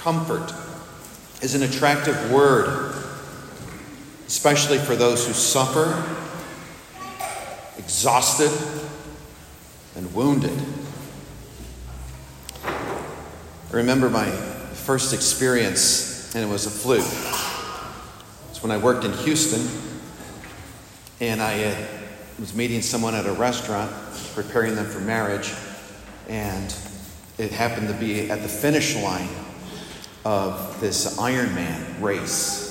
Comfort is an attractive word, especially for those who suffer, exhausted, and wounded. I remember my first experience, and it was a flu. It's when I worked in Houston, and I uh, was meeting someone at a restaurant, preparing them for marriage, and it happened to be at the finish line of this Ironman race.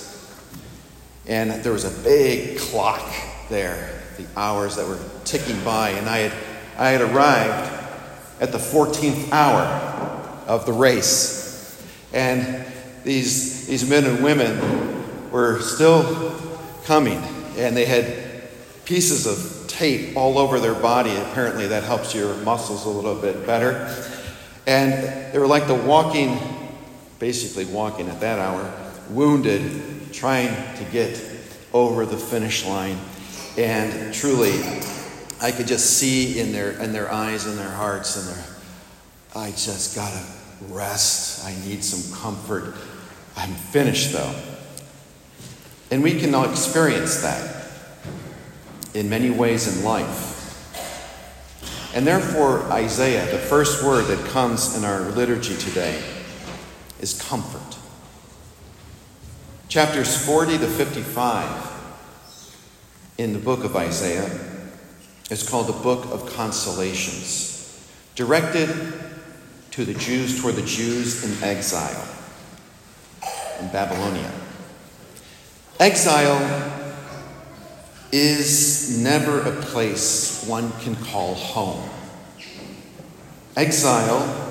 And there was a big clock there, the hours that were ticking by, and I had, I had arrived at the 14th hour of the race. And these, these men and women were still coming, and they had pieces of tape all over their body. Apparently, that helps your muscles a little bit better. And they were like the walking, basically walking at that hour, wounded, trying to get over the finish line. And truly, I could just see in their, in their eyes and their hearts and their, I just gotta rest. I need some comfort. I'm finished though. And we can all experience that in many ways in life. And therefore, Isaiah, the first word that comes in our liturgy today, is comfort. Chapters 40 to 55 in the book of Isaiah is called the Book of Consolations, directed to the Jews, toward the Jews in exile in Babylonia. Exile is never a place one can call home. Exile,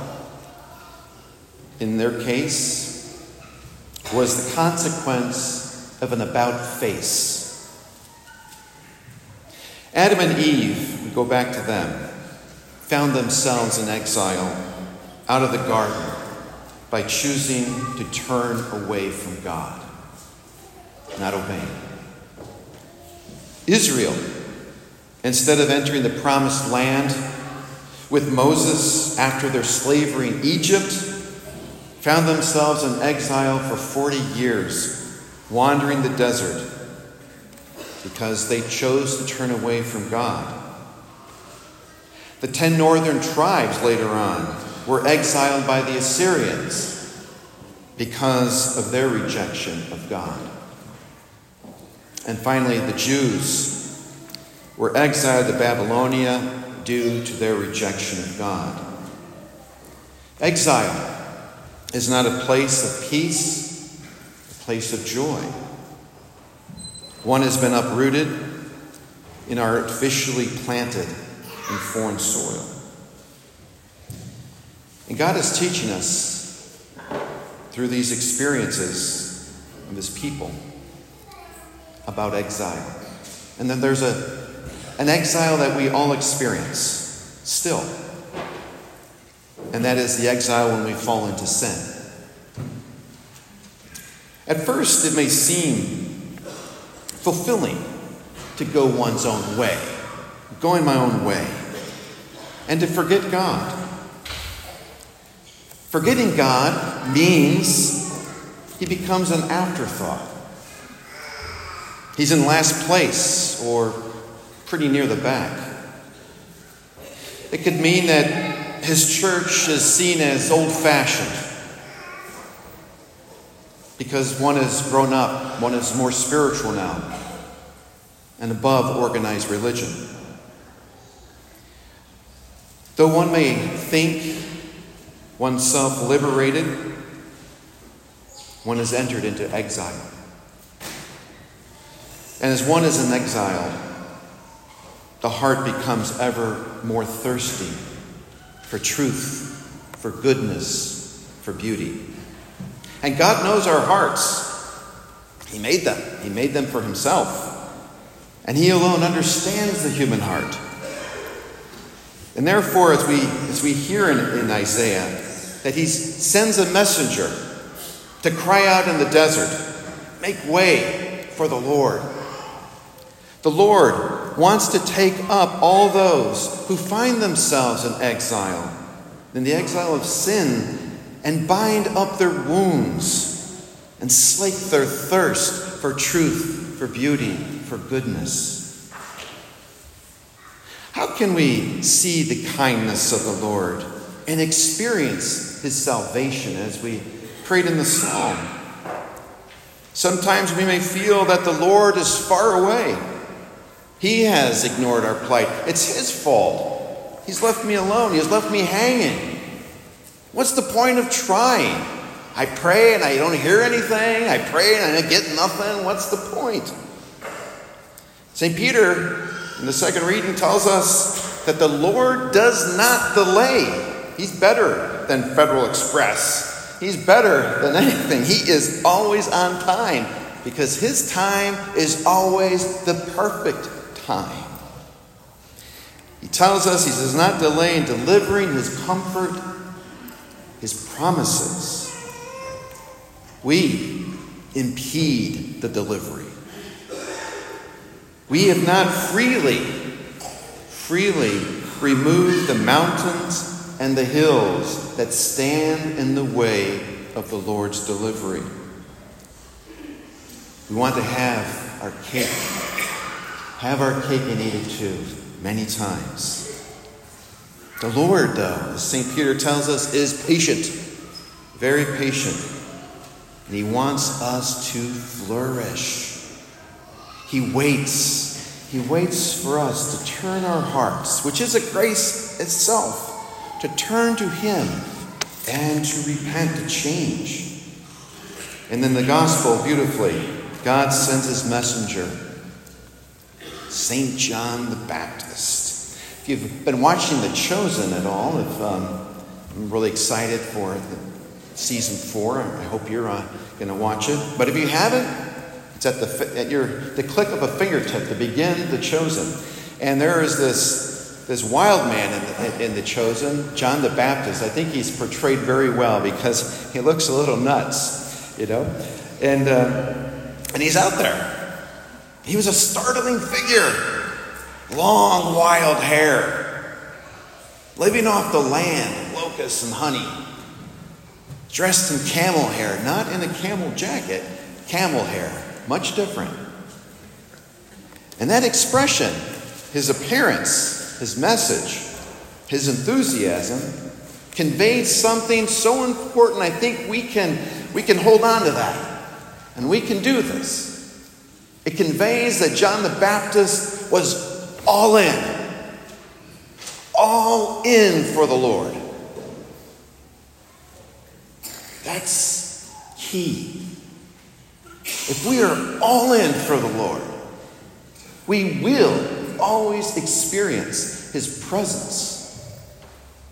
in their case, was the consequence of an about face. Adam and Eve, we go back to them, found themselves in exile out of the garden by choosing to turn away from God, not obeying. Israel, instead of entering the promised land with Moses after their slavery in Egypt, found themselves in exile for 40 years, wandering the desert because they chose to turn away from God. The ten northern tribes later on were exiled by the Assyrians because of their rejection of God. And finally, the Jews were exiled to Babylonia due to their rejection of God. Exile is not a place of peace, a place of joy. One has been uprooted and artificially planted in foreign soil. And God is teaching us through these experiences of His people about exile. And then there's a, an exile that we all experience still. And that is the exile when we fall into sin. At first, it may seem fulfilling to go one's own way, going my own way, and to forget God. Forgetting God means he becomes an afterthought. He's in last place or pretty near the back. It could mean that his church is seen as old fashioned because one has grown up, one is more spiritual now, and above organized religion. Though one may think oneself liberated, one has entered into exile. And as one is in exile, the heart becomes ever more thirsty for truth, for goodness, for beauty. And God knows our hearts. He made them, He made them for Himself. And He alone understands the human heart. And therefore, as we, as we hear in, in Isaiah, that He sends a messenger to cry out in the desert, make way for the Lord. The Lord wants to take up all those who find themselves in exile, in the exile of sin and bind up their wounds and slake their thirst for truth, for beauty, for goodness. How can we see the kindness of the Lord and experience his salvation as we prayed in the psalm? Sometimes we may feel that the Lord is far away. He has ignored our plight. It's his fault. He's left me alone. He has left me hanging. What's the point of trying? I pray and I don't hear anything. I pray and I get nothing. What's the point? St. Peter, in the second reading, tells us that the Lord does not delay. He's better than Federal Express. He's better than anything. He is always on time because his time is always the perfect time. He tells us he does not delay in delivering his comfort, his promises. We impede the delivery. We have not freely, freely removed the mountains and the hills that stand in the way of the Lord's delivery. We want to have our cake, have our cake and eat it too, many times. The Lord, though, as St. Peter tells us, is patient, very patient, and He wants us to flourish. He waits. He waits for us to turn our hearts, which is a grace itself to turn to Him and to repent, to change. And then the gospel, beautifully, God sends His messenger, St. John the Baptist. If you've been watching The Chosen at all, if um, I'm really excited for season four, I hope you're uh, going to watch it. But if you haven't, it's at the at your the click of a fingertip to begin The Chosen. And there is this this wild man in the, in the, Chosen, John the Baptist, I think he's portrayed very well because he looks a little nuts, you know? And, uh, and he's out there. He was a startling figure, long, wild hair, living off the land, locusts and honey, dressed in camel hair, not in a camel jacket, camel hair, much different. And that expression, his appearance, his message, his enthusiasm conveyed something so important. I think we can, we can hold on to that. And we can do this. It conveys that John the Baptist was all in, all in for the Lord. That's key. If we are all in for the Lord, we will always experience His presence,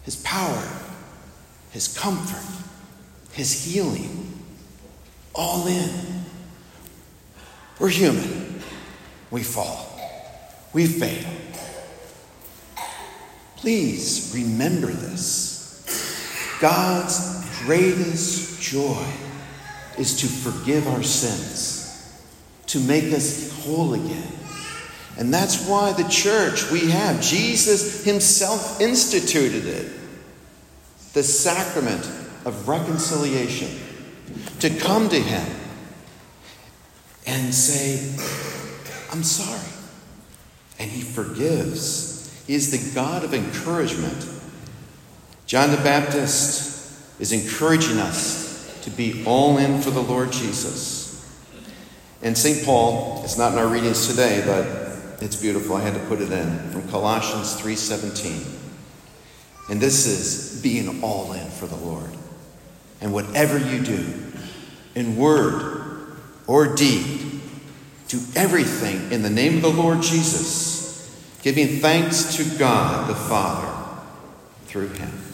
His power, His comfort, His healing, all in. We're human. We fall. We fail. Please remember this. God's greatest joy is to forgive our sins, to make us whole again and that's why the church we have, Jesus himself instituted it the sacrament of reconciliation. To come to him and say, I'm sorry. And he forgives. He is the God of encouragement. John the Baptist is encouraging us to be all in for the Lord Jesus. And St. Paul, it's not in our readings today, but it's beautiful. I had to put it in from Colossians 3:17. And this is being all in for the Lord. And whatever you do, in word or deed, do everything in the name of the Lord Jesus, giving thanks to God the Father through him.